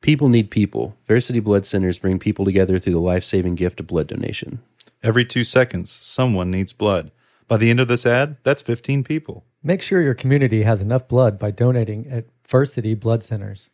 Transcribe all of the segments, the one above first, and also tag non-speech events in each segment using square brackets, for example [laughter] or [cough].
People need people. Versiti Blood Centers bring people together through the life saving gift of blood donation. Every two seconds, someone needs blood. By the end of this ad, that's 15 people. Make sure your community has enough blood by donating at Versiti Blood Centers.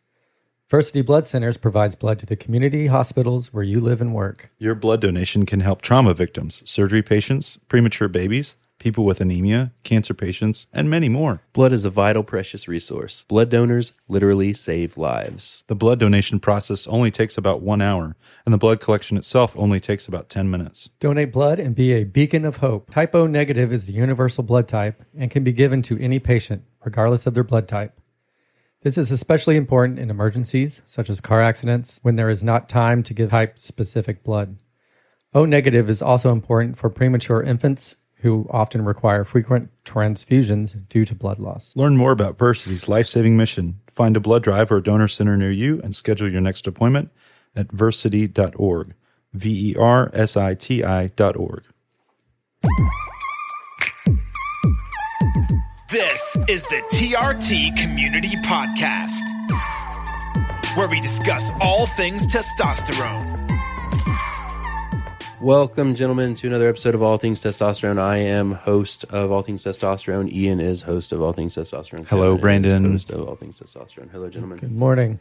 Versiti Blood Centers provides blood to the community hospitals where you live and work. Your blood donation can help trauma victims, surgery patients, premature babies, people with anemia, cancer patients, and many more. Blood is a vital, precious resource. Blood donors literally save lives. The blood donation process only takes about one hour, and the blood collection itself only takes about 10 minutes. Donate blood and be a beacon of hope. Type O negative is the universal blood type and can be given to any patient, regardless of their blood type. This is especially important in emergencies, such as car accidents, when there is not time to give type specific blood. O negative is also important for premature infants who often require frequent transfusions due to blood loss. Learn more about Versiti's life saving mission. Find a blood drive or a donor center near you and schedule your next appointment at versiti.org. V E R S I T I dot org. This is the TRT Community Podcast, where we discuss all things testosterone. Welcome, gentlemen, to another episode of All Things Testosterone. I am host of All Things Testosterone. Ian is host of All Things Testosterone. Hello, Kevin Brandon. host of All Things Testosterone. Hello, gentlemen. Good morning.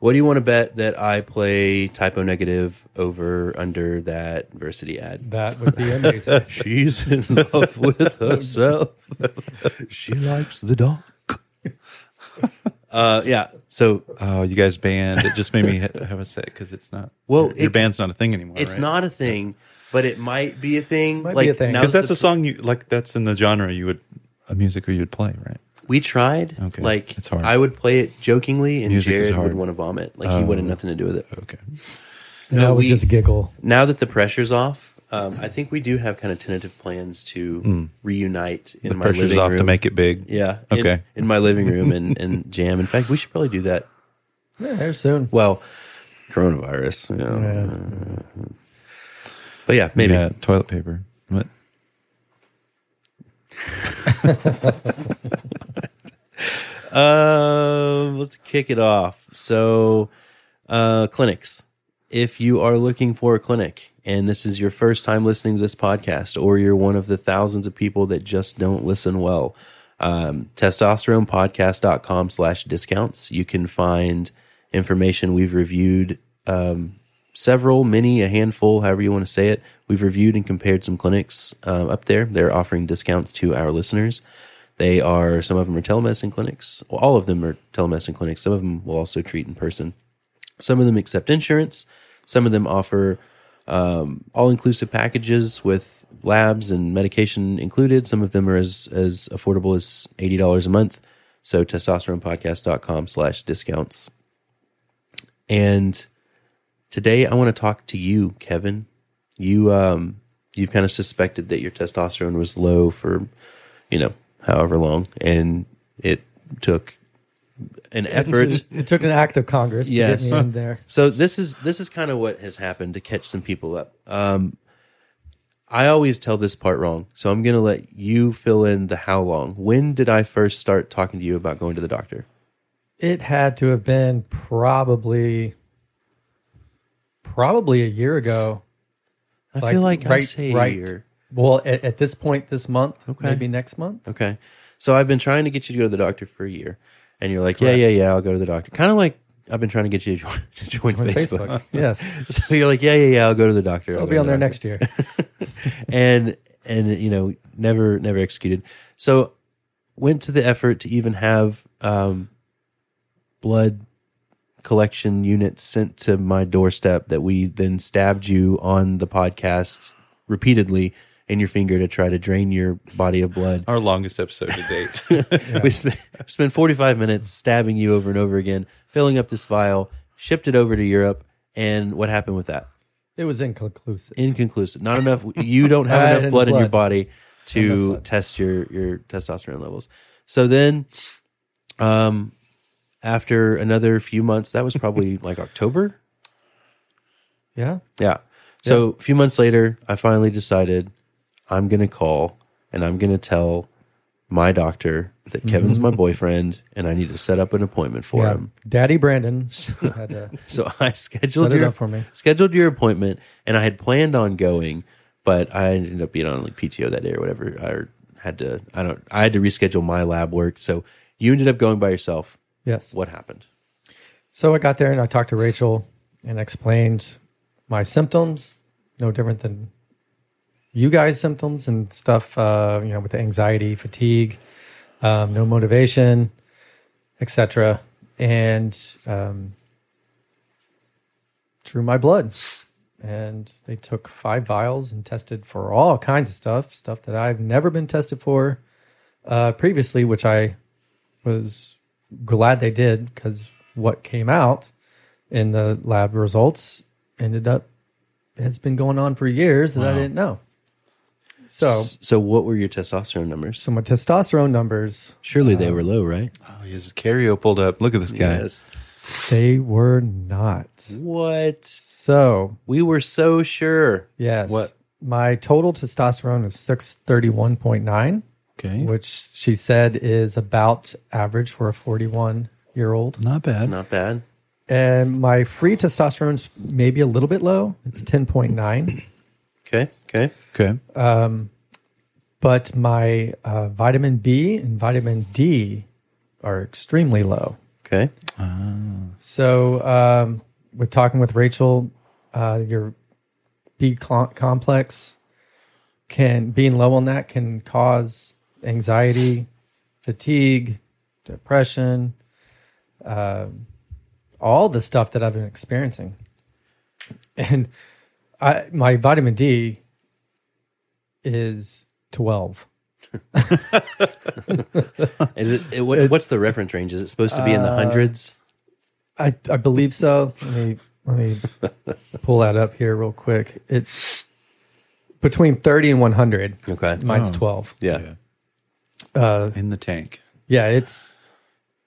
What do you want to bet that I play Type O Negative over under that Versiti ad? That would be amazing. [laughs] She's in love with herself. she likes the dark. [laughs] uh, yeah. So Oh, you guys banned. It just made me ha- have a set because it's not. Well, your, your it- band's not a thing anymore. it's right? not a thing, but it might be a thing. Might be like a thing. now because that that's the- a song you like. That's in the genre you would a music you would play, right? We tried. Okay. Like It's hard. I would play it jokingly, and Music is Jared would want to vomit. Like he Oh. wanted nothing to do with it. Okay. now we we- just giggle. Now that the pressure's off, um, I think we do have kind of tentative plans to reunite in The my pressure's living off room. to make it big. Yeah. in- Okay. In, my living room and, and jam. In fact, we should probably do that. Yeah, there soon. Well, coronavirus. You know. But yeah, maybe. Yeah, toilet paper. What? [laughs] Um, let's kick it off. So, uh, clinics. If you are looking for a clinic and this is your first time listening to this podcast, or you're one of the thousands of people that just don't listen well, um, testosteronepodcast.com slash discounts. You can find information we've reviewed, um, several, many, a handful, however you want to say it. We've reviewed and compared some clinics uh, up there. They're offering discounts to our listeners. They are some of them are telemedicine clinics. Well, all of them are telemedicine clinics. Some of them will also treat in person. Some of them accept insurance. Some of them offer um, all-inclusive packages with labs and medication included. Some of them are as as affordable as eighty dollars a month. So testosteronepodcast.com slash discounts. And today I want to talk to you, Kevin. You um you've kind of suspected that your testosterone was low for, you know, however long, and it took an effort. It, took an act of Congress Yes. to get me in there. So this is this is kind of what has happened to catch some people up. Um, I always tell this part wrong, so I'm going to let you fill in the how long. When did I first start talking to you about going to the doctor? It had to have been probably probably a year ago. I feel like I say right. a year. Well, at, at this point this month, Okay. maybe next month. Okay, so I've been trying to get you to go to the doctor for a year, and you're like, Correct. yeah, yeah, yeah, I'll go to the doctor. Kind of like I've been trying to get you to join, [laughs] to join On Facebook. Facebook. [laughs] yes. So you're like, yeah, yeah, yeah, I'll go to the doctor. So I'll I'll be on the there next year. [laughs] and and you know never never executed so went to the effort to even have um blood collection units sent to my doorstep that we then stabbed you on the podcast repeatedly in your finger to try to drain your body of blood Our longest episode to date. [laughs] we spent, spent 45 minutes stabbing you over and over again filling up this vial shipped it over to Europe, and what happened with that? It was inconclusive. Inconclusive. Not enough. You don't have [laughs] enough had blood in your body to test your your testosterone levels. So then, um, after another few months, that was probably [laughs] like October. yeah. Yeah. So a few months later, I finally decided I'm going to call and I'm going to tell my doctor that Kevin's my mm-hmm. boyfriend and I need to set up an appointment for yeah. him. Daddy Brandon [laughs] had to [laughs] So I scheduled set it your up for me. scheduled your appointment and I had planned on going, but I ended up being on like PTO that day or whatever. I had to I don't I had to reschedule my lab work. So you ended up going by yourself. Yes. What happened? So I got there and I talked to Rachel and explained my symptoms, no different than you guys' symptoms and stuff, uh, you know, with the anxiety, fatigue, um, no motivation, etc. And um, drew my blood. And they took five vials and tested for all kinds of stuff, stuff that I've never been tested for uh, previously, which I was glad they did because what came out in the lab results ended up has been going on for years that I didn't know. So, So what were your testosterone numbers? so my testosterone numbers Surely they um, were low, right? Oh, he has his cardio pulled up. Look at this guy. Yes. they were not. What? So, We were so sure. yes, What? my total testosterone is six thirty one point nine, Okay. which she said is about average for a forty one year old. Not bad. Not bad. And my free testosterone's maybe a little bit low. It's ten point nine. Okay. Okay. Okay. but my uh, vitamin B and vitamin D are extremely low. Okay. So, um, with talking with Rachel, uh, your B cl- complex can being low on that can cause anxiety, fatigue, depression, um all the stuff that I've been experiencing. And I, my vitamin D is twelve. [laughs] Is it, it, what, what's the reference range? Is it supposed to be in the hundreds? I, I believe so. Let me let me [laughs] pull that up here real quick. It's between thirty and one hundred. Okay. Mine's twelve. Yeah. In the tank. Yeah, it's.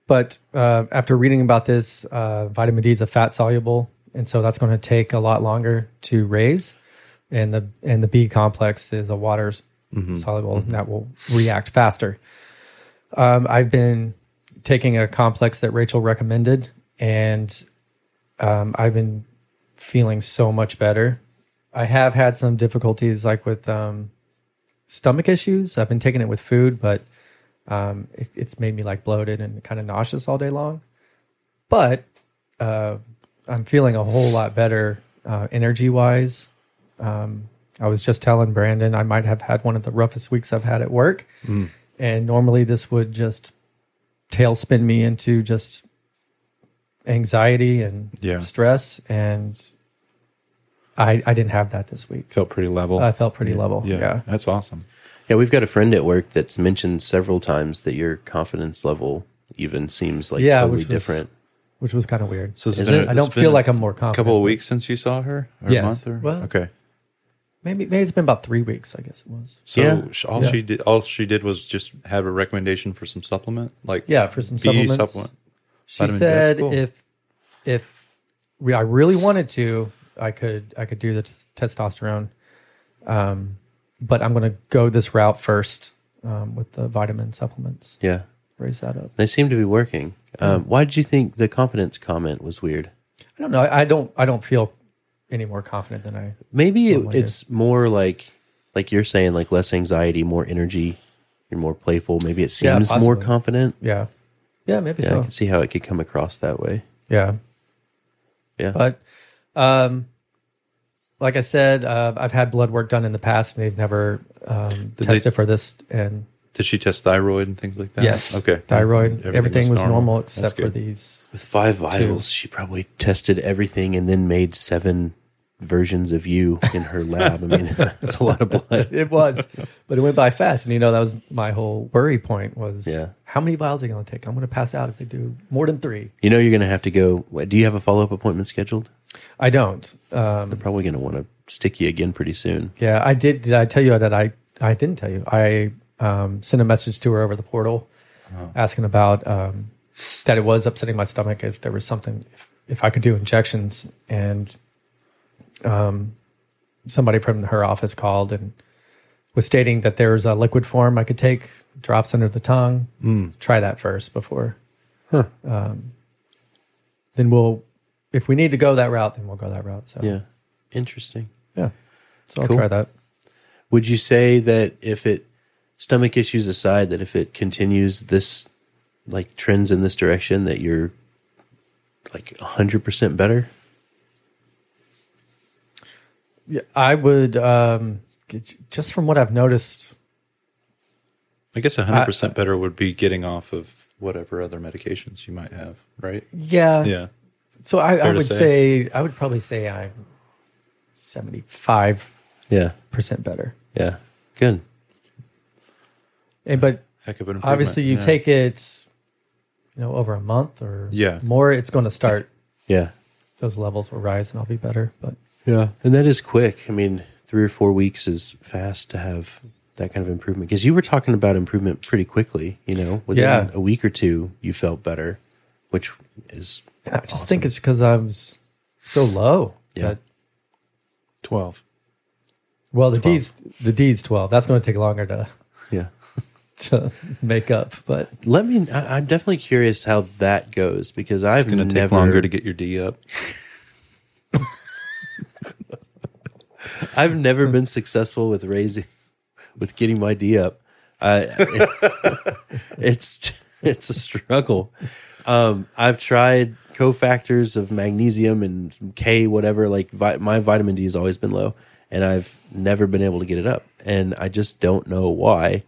But uh, after reading about this, uh, vitamin D is a fat soluble, and so that's going to take a lot longer to raise, and the and the B complex is a water soluble and that will react faster. Um, I've been taking a complex that Rachel recommended, and um, I've been feeling so much better. I have had some difficulties, like with um, stomach issues. I've been taking it with food, but um, it, it's made me like bloated and kind of nauseous all day long. But uh, I'm feeling a whole lot better uh, energy wise. Um, I was just telling Brandon I might have had one of the roughest weeks I've had at work, and normally this would just tailspin me into just anxiety and Yeah. stress, and I I didn't have that this week. Felt pretty level. I felt pretty level. yeah, yeah. That's awesome. Yeah. We've got a friend at work that's mentioned several times that your confidence level even seems like Yeah, totally which was- different. Which was kind of weird. So Is it? I don't feel like I'm more confident. A couple of weeks since you saw her? Or Yes. a month? Or? Well- okay. Maybe maybe it's been about three weeks. I guess it was. So Yeah. sh- all Yeah. she did, all she did was just have a recommendation for some supplement, like Yeah, for some B supplements. supplement. She Vitamin D, that's said cool. if if we, I really wanted to, I could I could do the t- testosterone, um, but I'm going to go this route first um, with the vitamin supplements. Yeah. Raise that up. They seem to be working. Um, why did you think the confidence comment was weird? I don't know. I, I don't I don't feel any more confident than I. Maybe it, Normally it's more like, like you're saying, like less anxiety, more energy. You're more playful. Maybe it Yeah, seems more possibly. confident. Yeah, yeah, maybe Yeah, I so. can see how it could come across that way. Yeah. Yeah. But um like I said, uh, I've had blood work done in the past and they've never um, Did they- tested for this and Did she test thyroid and things like that? yes. Okay. Thyroid, everything, was, normal, That's except for these With five vials, she probably tested everything and then made seven versions of you in her lab. I mean, [laughs] that's a lot of blood. [laughs] it was, but it went by fast. And you know, that was my whole worry point was Yeah. how many vials are they going to take? I'm going to pass out if they do more than three. You know, you're going to have to go. Do you have a follow up appointment scheduled? I don't. Um, They're probably going to want to stick you again pretty soon. yeah, I did. Did I tell you that I, I didn't tell you. I um, sent a message to her over the portal asking about um, that it was upsetting my stomach if there was something, if, if I could do injections. And um, somebody from her office called and was stating that there's a liquid form I could take, drops under the tongue. Try that first before. Um, then we'll, if we need to go that route, then we'll go that route. So Yeah. Interesting. yeah. So I'll try that. Would you say that if it, stomach issues aside, that if it continues this, like trends in this direction, that you're like 100% better? Yeah, I would um, just from what I've noticed. I guess 100% better would be getting off of whatever other medications you might have, right? Yeah. Yeah. So I, I would say. say. I would probably say I'm seventy five Yeah. percent better. Yeah. Good. And but Heck of an obviously you Yeah. take it, you know, over a month or Yeah. more, it's going to start. [laughs] Yeah. those levels will rise and I'll be better. But Yeah. And that is quick. I mean, three or four weeks is fast to have that kind of improvement. Because you were talking about improvement pretty quickly, you know, within Yeah. a week or two, you felt better, which is, I just think it's because I was so low. Yeah. 12. well, the deeds the deeds twelve. That's going to take longer to yeah. [laughs] to make up. But Let me, I, I'm definitely curious how that goes because I've It's going to take never, longer to get your D up. I've never been successful with raising, with getting my D up. Uh, [laughs] it- it's it's a struggle. Um, I've tried cofactors of magnesium and K, whatever. Like vi- my vitamin D has always been low, and I've never been able to get it up, and I just don't know why.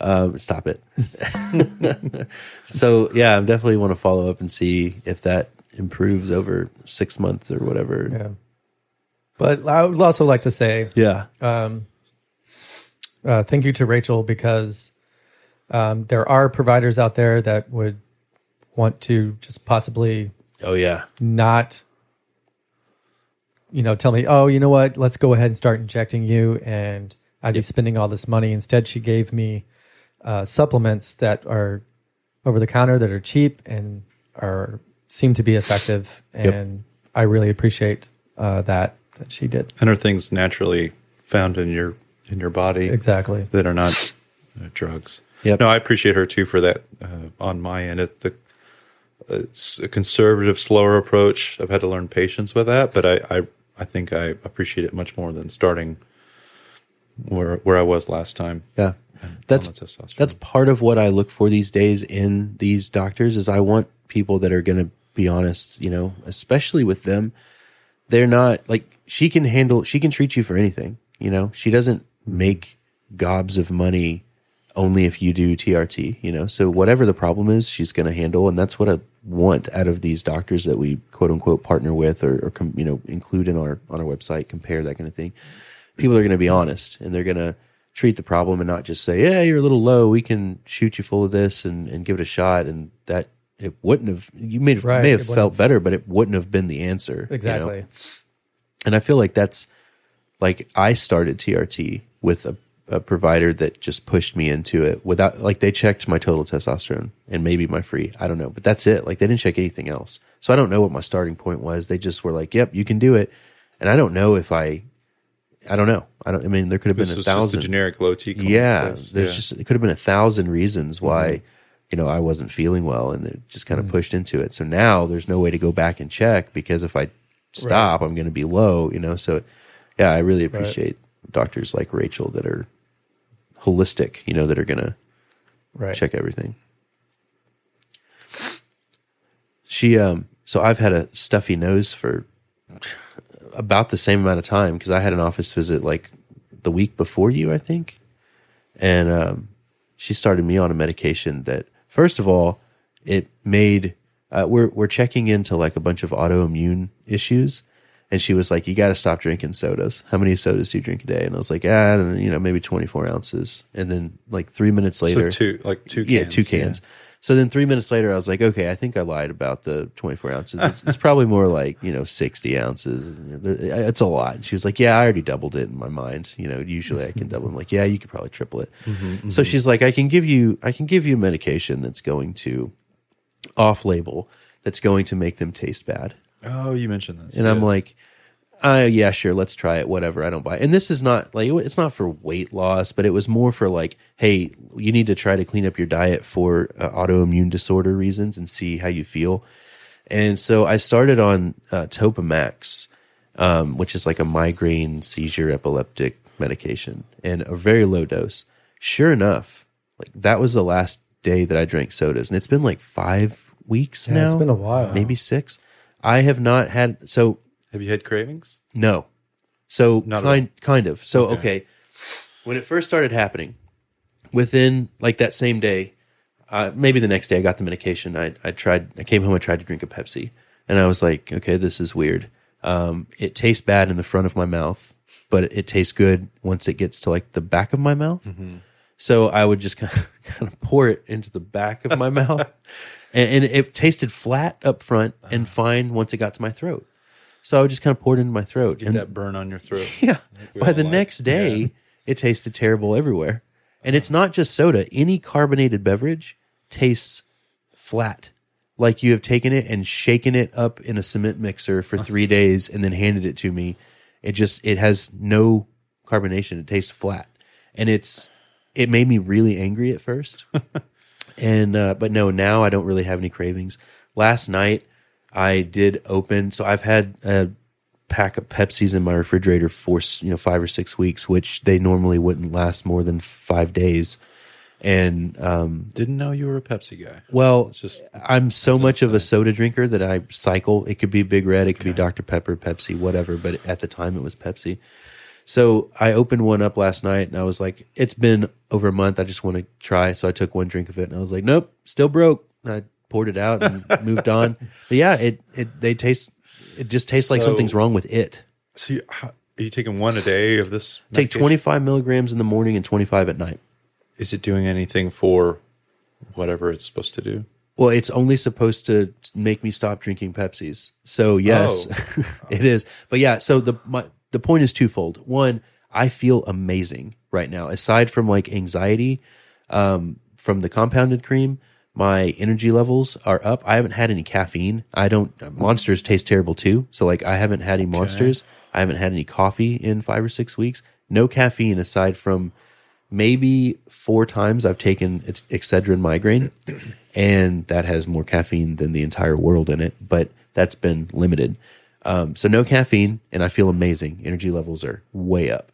Um, stop it. [laughs] so yeah, I definitely want to follow up and see if that improves over six months or whatever. yeah. But I would also like to say Yeah. um, uh, thank you to Rachel because um, there are providers out there that would want to just possibly Oh yeah. not, you know, tell me, oh, you know what, let's go ahead and start injecting you, and I'd be spending all this money. Instead, she gave me uh, supplements that are over the counter that are cheap and are seem to be effective, and I really appreciate uh, that that she did And are things naturally found in your in your body exactly. that are not uh, drugs? Yep. No, I appreciate her too for that. Uh, on my end, it, the it's a conservative, slower approach. I've had to learn patience with that, but I I, I think I appreciate it much more than starting where where I was last time. Yeah. That's that's part of what I look for these days in these doctors is I want people that are going to be honest, you know, especially with them. They're not like she can handle she can treat you for anything, you know. She doesn't make gobs of money only if you do TRT, you know. So whatever the problem is, she's going to handle and that's what I want out of these doctors that we quote unquote partner with or, or you know include in our on our website, compare that kind of thing. People are going to be honest and they're going to treat the problem and not just say, "Yeah, you're a little low. We can shoot you full of this and, and give it a shot." And that it wouldn't have you may have, Right, may have felt have- better, but it wouldn't have been the answer. you know? Exactly. And I feel like that's like I started TRT with a, a provider that just pushed me into it without like they checked my total testosterone and maybe my free. I don't know, but that's it. Like they didn't check anything else. So I don't know what my starting point was. They just were like, "Yep, you can do it." And I don't know if I I don't know. I don't I mean there could have this been a was just a thousand generic low T. yeah, there's Yeah. just it could have been a thousand reasons why you know I wasn't feeling well, and it just kind of pushed into it. So now there's no way to go back and check because if I stop, I'm going to be low. You know, so yeah, I really appreciate doctors like Rachel that are holistic. You know, that are going to Right. check everything. She um so I've had a stuffy nose for about the same amount of time because I had an office visit like the week before you, I think. And um she started me on a medication that first of all, it made uh, we're we're checking into like a bunch of autoimmune issues And she was like, "You got to stop drinking sodas. How many sodas do you drink a day?" And I was like, "Ah, I don't know, you know, maybe 24 ounces." And then like three minutes So later, two, like two cans. yeah, two cans. So then three minutes later, I was like, okay, I think I lied about the 24 ounces. It's, it's probably more like, you know, 60 ounces. It's a lot. And she was like, yeah, I already doubled it in my mind. You know, usually I can double. I'm like, yeah, you could probably triple it. Mm-hmm, mm-hmm. So she's like, I can give you, I can give you medication that's going to off label, that's going to make them taste bad. Oh, you mentioned this. And I'm like, uh, yeah, sure, let's try it. Whatever, I don't buy. It. And this is not like it's not for weight loss, but it was more for like, hey, you need to try to clean up your diet for uh, autoimmune disorder reasons and see how you feel. And so I started on uh, Topamax, um, which is like a migraine seizure epileptic medication, and a very low dose. Sure enough, like that was the last day that I drank sodas, and it's been like five weeks Yeah, now. it's been a while. maybe six. I have not had so have you had cravings? no. So Not kind kind of. So Okay. okay. When it first started happening, within like that same day, uh, maybe the next day I got the medication. I I tried I came home I tried to drink a Pepsi. And I was like, okay, this is weird. Um, it tastes bad in the front of my mouth, but it, tastes good once it gets to like the back of my mouth. So I would just kind [laughs] of, kind of pour it into the back of my mouth, [laughs] and, and it tasted flat up front and fine once it got to my throat. So I would just kind of pour it into my throat. Get and that burn on your throat. [laughs] yeah, by the like. next day, Yeah. it tasted terrible everywhere. And it's not just soda. Any carbonated beverage tastes flat. Like you have taken it and shaken it up in a cement mixer for [laughs] three days and then handed it to me. It just it has no carbonation. It tastes flat. And it's it made me really angry at first. [laughs] and uh, but no, now I don't really have any cravings. Last night I did open so I've had a pack of Pepsis in my refrigerator for you know five or six weeks, which they normally wouldn't last more than five days. And um, Didn't know you were a Pepsi guy. well, It's just- I'm so much of a soda drinker that I cycle. It could be Big Red, it could be Dr Pepper, Pepsi, whatever. But at the time, it was Pepsi. So I opened one up last night, and I was like, "It's been over a month. I just want to try." So I took one drink of it, and I was like, "Nope, still broke." I poured it out and [laughs] moved on. But yeah, it it they taste. It just tastes like something's wrong with it. So you, how, are you taking one a day of this? Take 25 milligrams in the morning and 25 at night. Is it doing anything for whatever it's supposed to do? Well, it's only supposed to make me stop drinking Pepsis. So yes, Oh. [laughs] it is. But yeah, so the my, the point is twofold. One, I feel amazing right now. Aside from like anxiety um, from the compounded cream, my energy levels are up. I haven't had any caffeine. I don't. Monsters taste terrible too. So like, I haven't had any monsters. I haven't had any coffee in five or six weeks. No caffeine aside from maybe four times I've taken Excedrin migraine, [clears throat] and that has more caffeine than the entire world in it, but that's been limited. Um, so no caffeine, and I feel amazing. Energy levels are way up.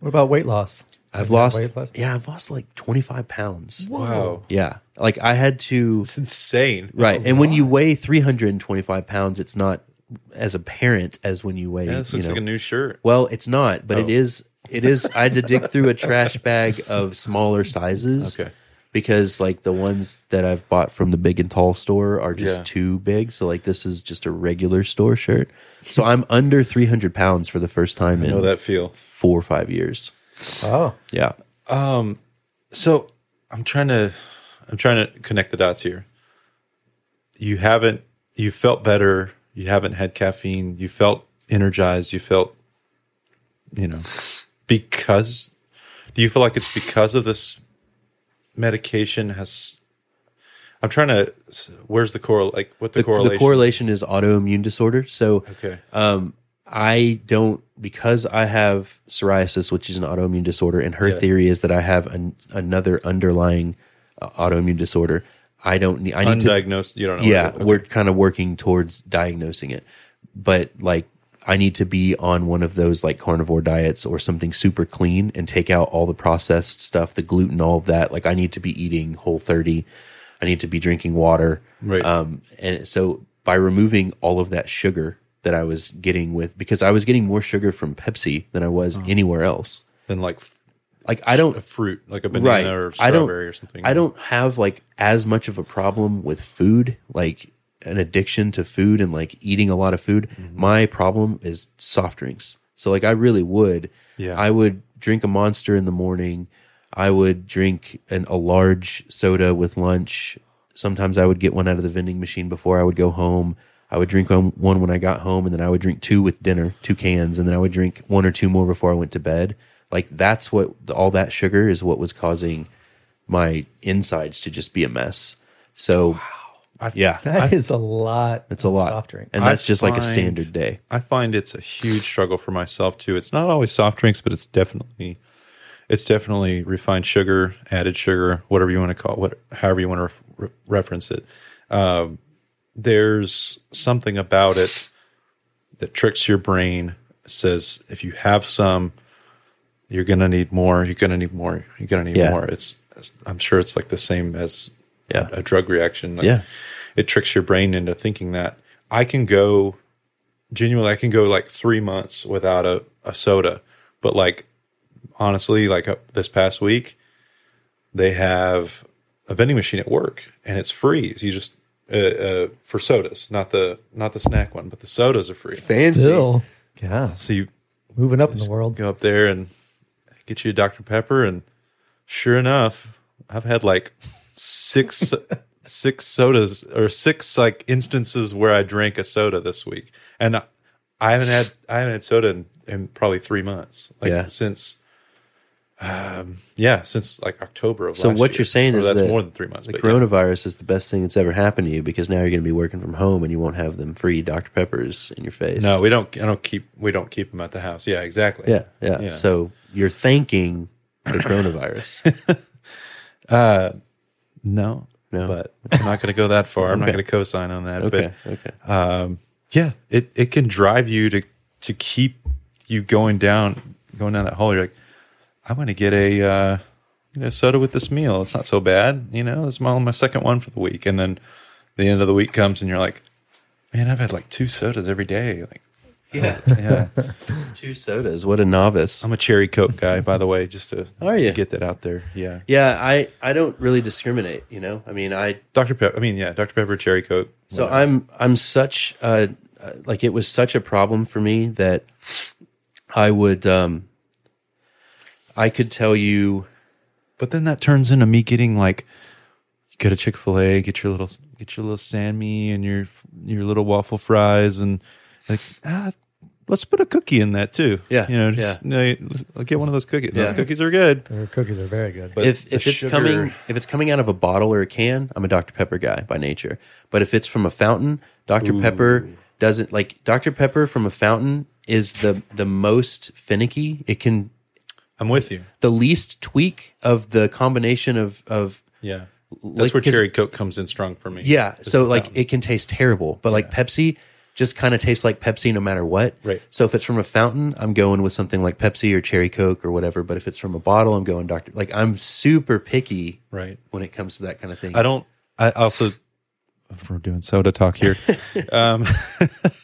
What about weight loss? I've Have you lost, weight yeah, I've lost like twenty five pounds. Wow, Yeah, like I had to it's insane. right, and when you weigh three hundred and twenty five pounds, it's not as apparent as when you weigh. Yeah, this you looks know, like a new shirt. Well, it's not, but Oh. it is. It is. I had to dig through a trash [laughs] bag of smaller sizes. Okay. Because like the ones that I've bought from the big and tall store are just Yeah. too big. So like this is just a regular store shirt. So I'm under 300 pounds for the first time I in know that feel. four or five years. Oh, Yeah. Um, So I'm trying to I'm trying to connect the dots here. You haven't you felt better, you haven't had caffeine, you felt energized, you felt you know because do you feel like it's because of this medication has I'm trying to where's the correl like what the, The, correlation the correlation is autoimmune disorder. So Okay. I don't because I have psoriasis, which is an autoimmune disorder, and her Yeah. theory is that I have an, another underlying uh, autoimmune disorder. I don't need. I need to. Undiagnosed, you don't know. Yeah, Okay. we're kind of working towards diagnosing it, but like I need to be on one of those like carnivore diets or something super clean and take out all the processed stuff, the gluten, all of that. Like I need to be eating whole thirty. I need to be drinking water. Right. Um, and so by removing all of that sugar that I was getting with, because I was getting more sugar from Pepsi than I was Uh-huh. anywhere else. Than like Like I don't a fruit, like a banana right. or strawberry or something. I don't have like as much of a problem with food. Like an addiction to food and like eating a lot of food. My problem is soft drinks. So like I really would. Yeah. I would drink a monster in the morning. I would drink an, a large soda with lunch. Sometimes I would get one out of the vending machine before I would go home. I would drink one one when I got home, and then I would drink two with dinner, two cans, and then I would drink one or two more before I went to bed. Like that's what all that sugar is what was causing my insides to just be a mess. So, yeah, [laughs] That is a lot. it's a of lot. Soft drink. and I that's just like a standard day. I find it's a huge struggle for myself too. It's not always soft drinks, but it's definitely it's definitely refined sugar, added sugar, whatever you want to call it, what, however you want to ref, re- reference it. Um, there's something about it that tricks your brain. Says if you have some, you're gonna need more. You're gonna need more. You're gonna need Yeah. more. It's I'm sure it's like the same as Yeah. a, a drug reaction. Like, Yeah. it tricks your brain into thinking that I can go genuinely I can go like three months without a, a soda. But like honestly, like uh, this past week, they have a vending machine at work and it's free. So you just uh, uh, for sodas, not the not the snack one, but the sodas are free. Still, yeah, So you moving up in the world. go up there and get you a Dr. Pepper, and sure enough, I've had like six [laughs] six sodas or six like instances where I drank a soda this week, and I haven't had I haven't had soda in, in probably three months, like Yeah. since. Um, yeah, since like October of last year, So what year. you're saying Or is that's that more than three months. The but yeah. coronavirus is the best thing that's ever happened to you because now you're going to be working from home and you won't have them free Dr Peppers in your face. No, we don't. I don't keep. We don't keep them at the house. Yeah, exactly. yeah, yeah, Yeah. So you're thanking the coronavirus. [laughs] No, No. but I'm not going to go that far. I'm not going to co-sign on that. okay, But okay. um, yeah, it it can drive you to to keep you going down going down that hole. You're like, I'm going to get a uh, you know soda with this meal. It's not so bad. You know, it's my my second one for the week, and then the end of the week comes, and you're like, man, I've had like two sodas every day. Like, Yeah, yeah, [laughs] two sodas. What a novice. I'm a cherry coke guy, by the way, just to Are you? get that out there. Yeah, yeah, I I don't really discriminate. You know, I mean, I Dr Pepper. I mean, yeah, Dr Pepper, cherry coke. so I'm I'm such uh, like it was such a problem for me that I would um I could tell you But then that turns into me getting like, you go to Chick Fil A, get your little get your little Sammy and your your little waffle fries, and like, ah, let's put a cookie in that too. Yeah, you know, just you know, I'll get one of those cookies. Yeah. Those cookies are good. Their cookies are very good. But if if it's sugar- coming if it's coming out of a bottle or a can, I'm a Dr Pepper guy by nature. But if it's from a fountain, Dr Pepper doesn't like Dr Pepper from a fountain is the the most finicky. It can I'm with you. the least tweak of the combination of of Yeah, Like, that's where 'cause- cherry coke comes in strong for me. yeah. It's So like fountain. it can taste terrible, but like Pepsi just kind of tastes like Pepsi no matter what. Right. So if it's from a fountain, I'm going with something like Pepsi or cherry Coke or whatever. But if it's from a bottle, I'm going Dr. Like I'm super picky right. when it comes to that kind of thing. I don't. I also, if we're doing soda talk here, [laughs] um, [laughs]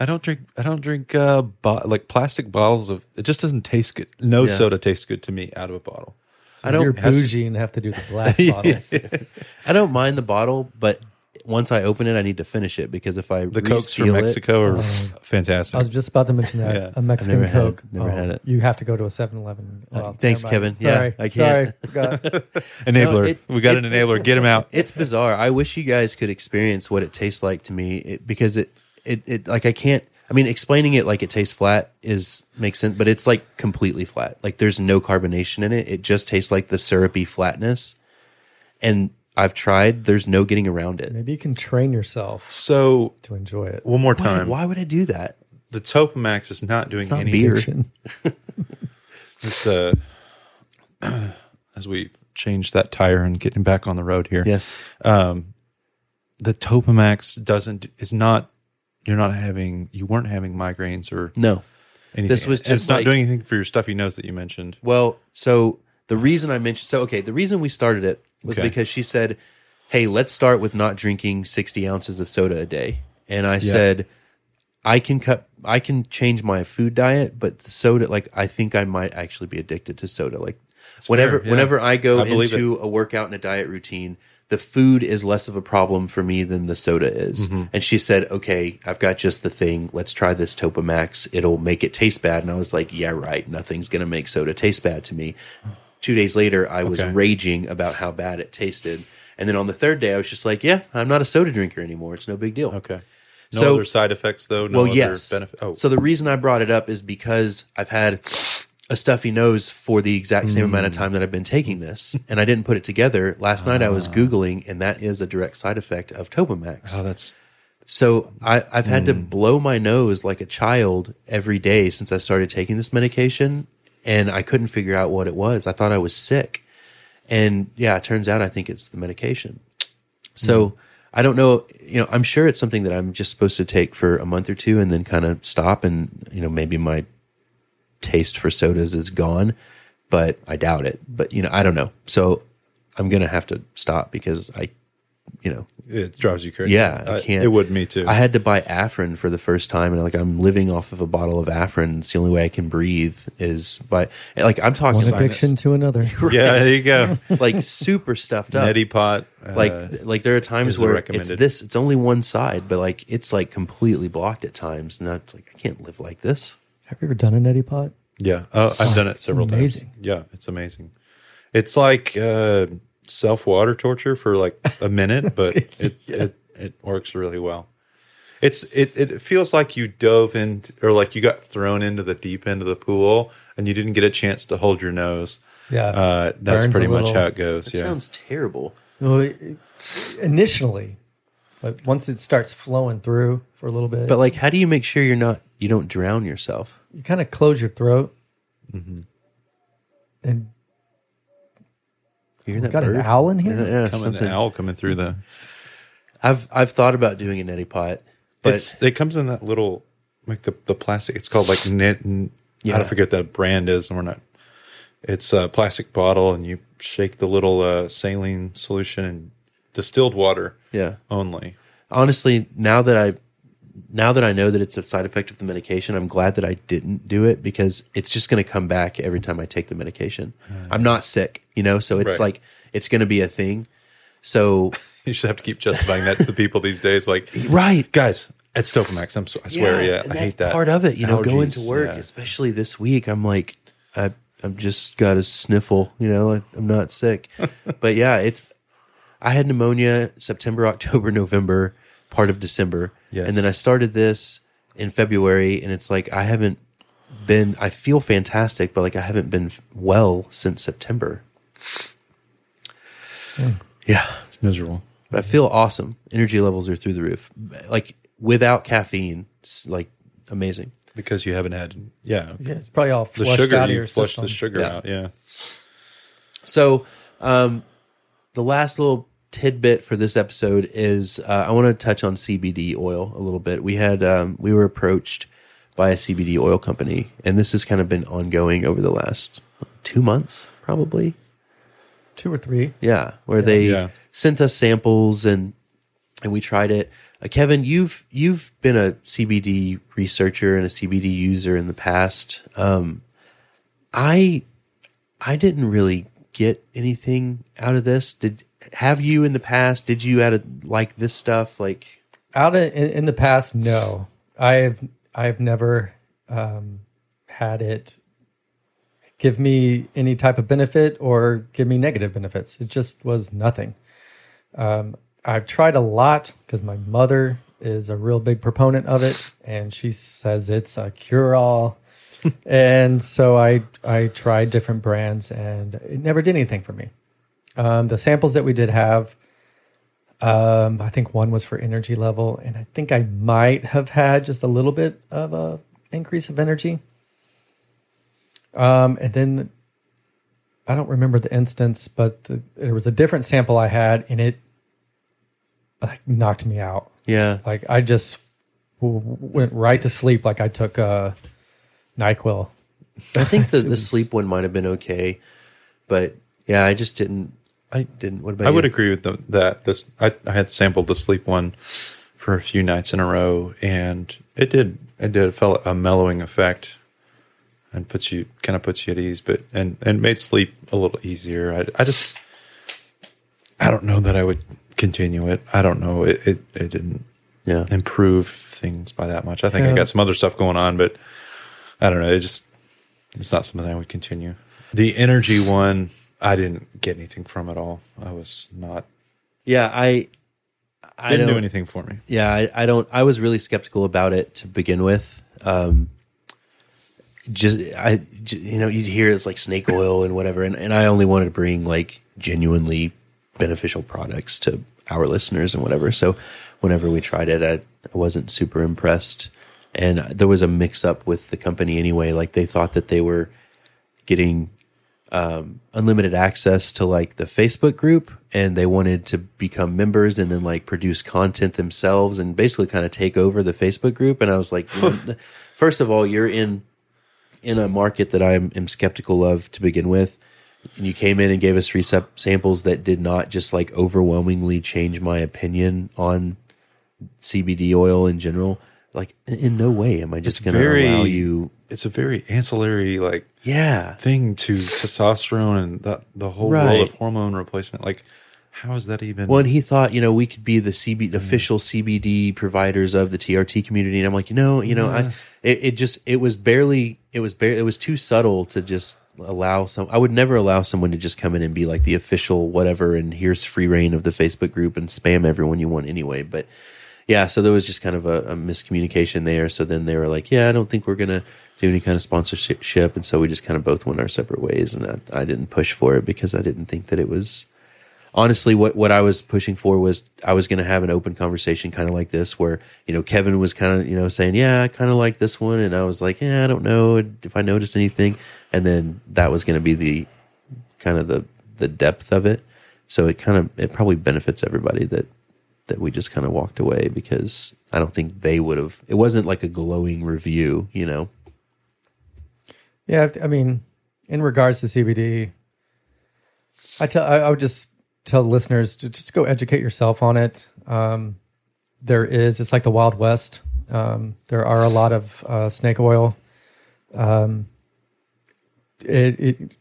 I don't drink. I don't drink uh, bo- like plastic bottles of. It just doesn't taste good. No Yeah. soda tastes good to me out of a bottle. I don't- You're has to- bougie and have to do the [laughs] glass bottles. I don't mind the bottle, but once I open it, I need to finish it because if I The cokes from reseal it- Mexico are fantastic. I was just about to mention that Yeah. a Mexican never had it. Coke. Never had it. You have to go to a 7-Eleven. Well, thanks, never mind. Kevin. Yeah, Sorry, I can't. sorry. [laughs] [laughs] enabler. No, it- we got it- an enabler. Get him out. it's bizarre. I wish you guys could experience what it tastes like to me it, because it, it, it, like I can't. I mean, explaining it like it tastes flat is makes sense, but it's like completely flat. Like there's no carbonation in it. It just tastes like the syrupy flatness. And I've tried. There's no getting around it. Maybe you can train yourself So to enjoy it. one more Why, time, why would I do that? the Topamax is not doing not any. beer. Addiction. [laughs] This, uh, [clears throat] as we change that tire and getting back on the road here. Yes. um, the Topamax doesn't is not you're not having you weren't having migraines or No. anything. This was just it's not like- doing anything for your stuffy nose that you mentioned. Well, so the reason I mentioned so okay, the reason we started it was Okay. because she said, "Hey, let's start with not drinking sixty ounces of soda a day," and I said, "I can cut, I can change my food diet, but the soda, like, I think I might actually be addicted to soda. Like, whenever, fair, yeah. whenever I go I into a workout and a diet routine." The food is less of a problem for me than the soda is. Mm-hmm. And she said, okay, I've got just the thing. Let's try this Topamax. It'll make it taste bad. And I was like, yeah, right. Nothing's going to make soda taste bad to me. Two days later, I was Okay. raging about how bad it tasted. And then on the third day, I was just like, yeah, I'm not a soda drinker anymore. It's no big deal. Okay. No So- other side effects though. No well, other yes. benefit. Oh, So the reason I brought it up is because I've had a stuffy nose for the exact same amount of hmm. time that I've been taking this, and I didn't put it together. Last night I was ah. googling, and that is a direct side effect of Topamax. oh, that's So I, I've had to hmm. blow my nose like a child every day since I started taking this medication, and I couldn't figure out what it was. I thought I was sick, and yeah, it turns out I think it's the medication. So hmm. I don't know. You know, I'm sure it's something that I'm just supposed to take for a month or two, and then kind of stop, and you know, maybe my taste for sodas is gone, but I doubt it. But you know, I don't know. So I'm gonna have to stop because I, you know, it drives you crazy. yeah, I can't. It would me too. I had to buy Afrin for the first time, and like I'm living off of a bottle of Afrin. It's the only way I can breathe is by like I'm talking One addiction to another. [laughs] yeah, there you go. [laughs] like super stuffed up. Neti pot. uh, like like there are times where it's this. It's only one side, but like it's like completely blocked at times. And I'm like I can't live like this. Have you ever done a neti pot? yeah, uh, I've done it several amazing. times. Yeah, it's amazing. It's like uh, self water torture for like a minute, [laughs] but it, it it works really well. It's it it feels like you dove in or like you got thrown into the deep end of the pool and you didn't get a chance to hold your nose. Yeah. Uh, that's Burns pretty much how it goes. It yeah. sounds terrible. Well, it- initially, but once it starts flowing through for a little bit, But like, how do you make sure you're not you don't drown yourself? you kind of close your throat. Mm-hmm. And You hear that got an owl in here? Yeah, yeah, coming something. an owl coming through the I've I've thought about doing a neti pot, but it's it comes in that little like the the plastic. It's called like knit. And, Yeah. I forget that brand is, and we're not. It's a plastic bottle, and you shake the little uh, saline solution and distilled water yeah. only. honestly, now that I now that I know that it's a side effect of the medication, I'm glad that I didn't do it because it's just going to come back every time I take the medication. Uh. I'm not sick, you know, so it's Right. like it's going to be a thing. So [laughs] You should have to keep justifying that to the people these days. Like, right, guys, it's Topamax. I'm so, I swear, yeah, and I hate that. part of it. You know, going to work, yeah. especially this week, I'm like, I I've just got a sniffle. You know, I, I'm not sick, [laughs] but yeah, it's. I had pneumonia September, [laughs] October, November, part of December, Yes. and then I started this in February, and it's like I haven't been. I feel fantastic, but like I haven't been well since September. Yeah, It's miserable. but I feel awesome. Energy levels are through the roof. Like without caffeine, it's like amazing. Because you haven't had, yeah, yeah, it's probably all the sugar, out of you your flushed system. the sugar Yeah. out. Yeah. So, um, the last little tidbit for this episode is uh, I want to touch on CBD oil a little bit. We had um, we were approached by a CBD oil company, and this has kind of been ongoing over the last two months, probably. Two or three. Yeah, where they Yeah. sent us samples and and we tried it. Uh, Kevin, you've you've been a CBD researcher and a CBD user in the past. Um, I I didn't really get anything out of this. Did have you in the past? Did you out of like this stuff? Like Out of, in, in the past, no. I've I've never um, had it give me any type of benefit or give me negative benefits. It just was nothing. Um, I've tried a lot because my mother is a real big proponent of it, and she says it's a cure all. [laughs] and so I I tried different brands, and it never did anything for me. Um, the samples that we did have, um, I think one was for energy level, and I think I might have had just a little bit of a increase of energy. Um, and then I don't remember the instance, but the, there was a different sample I had, and it like knocked me out. yeah, Like I just w- went right to sleep, like I took uh, Nyquil. I think the [laughs] the sleep one might have been okay, but yeah, I just didn't. I didn't. What about I you? would agree with the, that. This I, I had sampled the sleep one for a few nights in a row, and it did it did It felt a mellowing effect, and puts you kind of puts you at ease, but and and made sleep a little easier. I I just I don't know that I would continue it. I don't know. It it, it didn't Yeah. improve things by that much. I think I got some other stuff going on, but I don't know. It just it's not something I would continue. The energy one, I didn't get anything from it all. I was not Yeah, I I didn't do anything for me. Yeah, I, I don't. I was really skeptical about it to begin with. Um, just I, you know, you hear it's like snake oil and whatever, and, and I only wanted to bring like genuinely beneficial products to our listeners and whatever. So whenever we tried it, I, I wasn't super impressed, and there was a mix up with the company anyway. Like they thought that they were getting um, unlimited access to like the Facebook group and they wanted to become members and then like produce content themselves and basically kind of take over the Facebook group. And I was like, you [laughs] know, first of all, you're in in a market that I am, skeptical of to begin with. And you came in and gave us free samples that did not just like overwhelmingly change my opinion on CBD oil in general. Like, in, no way am I just going to allow you. It's a very ancillary like Yeah. thing to testosterone and the the whole Right. world of hormone replacement. Like, how is that even? Well, and he thought, you know, we could be the CB, the mm. official CBD providers of the TRT community. And I'm like, you know, you know, I, it, it just, it was barely, it was barely, it was too subtle to just allow some. I would never allow someone to just come in and be like the official whatever, and here's free reign of the Facebook group and spam everyone you want anyway. But yeah, so there was just kind of a, a miscommunication there. So then they were like, yeah, I don't think we're gonna do any kind of sponsorship, and so we just kind of both went our separate ways, and I, I didn't push for it because I didn't think that it was honestly what what I was pushing for was I was going to have an open conversation kind of like this where you know Kevin was kind of you know saying yeah I kind of like this one. And I was like yeah I don't know if I noticed anything. And then that was going to be the kind of the the depth of it. So it kind of it probably benefits everybody that that we just kind of walked away because I don't think they would have it wasn't like a glowing review you know Yeah, I mean, in regards to CBD, I tell I, I would just tell listeners to just go educate yourself on it. Um, there is it's like the Wild West. Um, there are a lot of uh, snake oil. Um, it, it,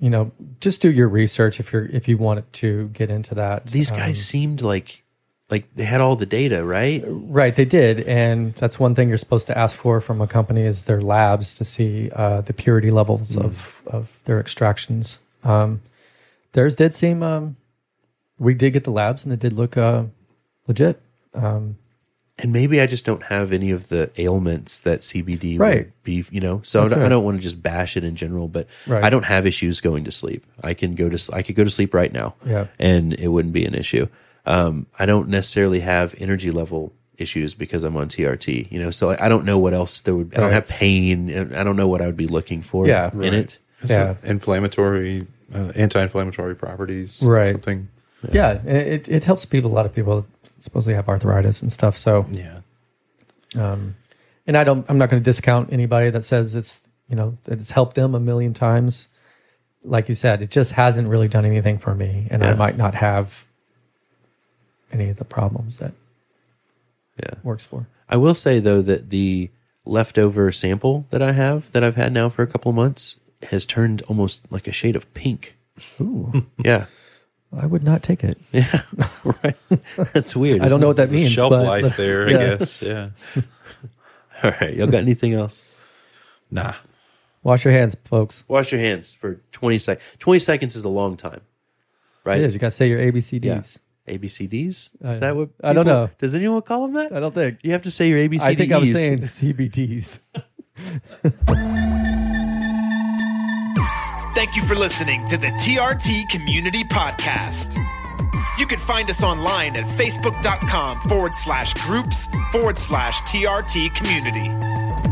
you know, just do your research if you're if you wanted to get into that. these guys seemed like like they had all the data right Right, they did, and that's one thing you're supposed to ask for from a company is their labs to see uh, the purity levels of of their extractions. Um, theirs did seem. Um, we did get the labs, and it did look uh, legit. Um, and maybe I just don't have any of the ailments that CBD Right. would be, you know. So I don't, I don't want to just bash it in general, but Right. I don't have issues going to sleep. I can go to s- I could go to sleep right now, Yeah. and it wouldn't be an issue. Um, I don't necessarily have energy level issues because I'm on TRT, you know. So I don't know what else there would. I don't have pain. I don't know what I would be looking for Yeah, in right. it. It's Yeah. inflammatory, uh, anti-inflammatory properties, Right. Something, yeah, it, it helps people. A lot of people supposedly have arthritis and stuff. So, yeah. um, and I don't. I'm not going to discount anybody that says it's you know that it's helped them a million times. Like you said, it just hasn't really done anything for me, and I might not have any of the problems that Yeah. works for. I will say though that the leftover sample that I have that I've had now for a couple of months has turned almost like a shade of pink. Ooh, Yeah. I would not take it. [laughs] Yeah. right. That's weird. I don't know what that means. shelf but life let's- there, I yeah. guess. Yeah. [laughs] All right. Y'all got anything else? Nah. Wash your hands, folks. Wash your hands for 20 seconds. 20 seconds is a long time. Right? It is. You got to say your ABCDs. ABCDs? I- Is that what I don't know. Does anyone call them that? I don't think. You have to say your ABCDs. I think I was saying CBDs. [laughs] Thank you for listening to the TRT Community Podcast. You can find us online at facebook.com forward slash groups forward slash TRT community.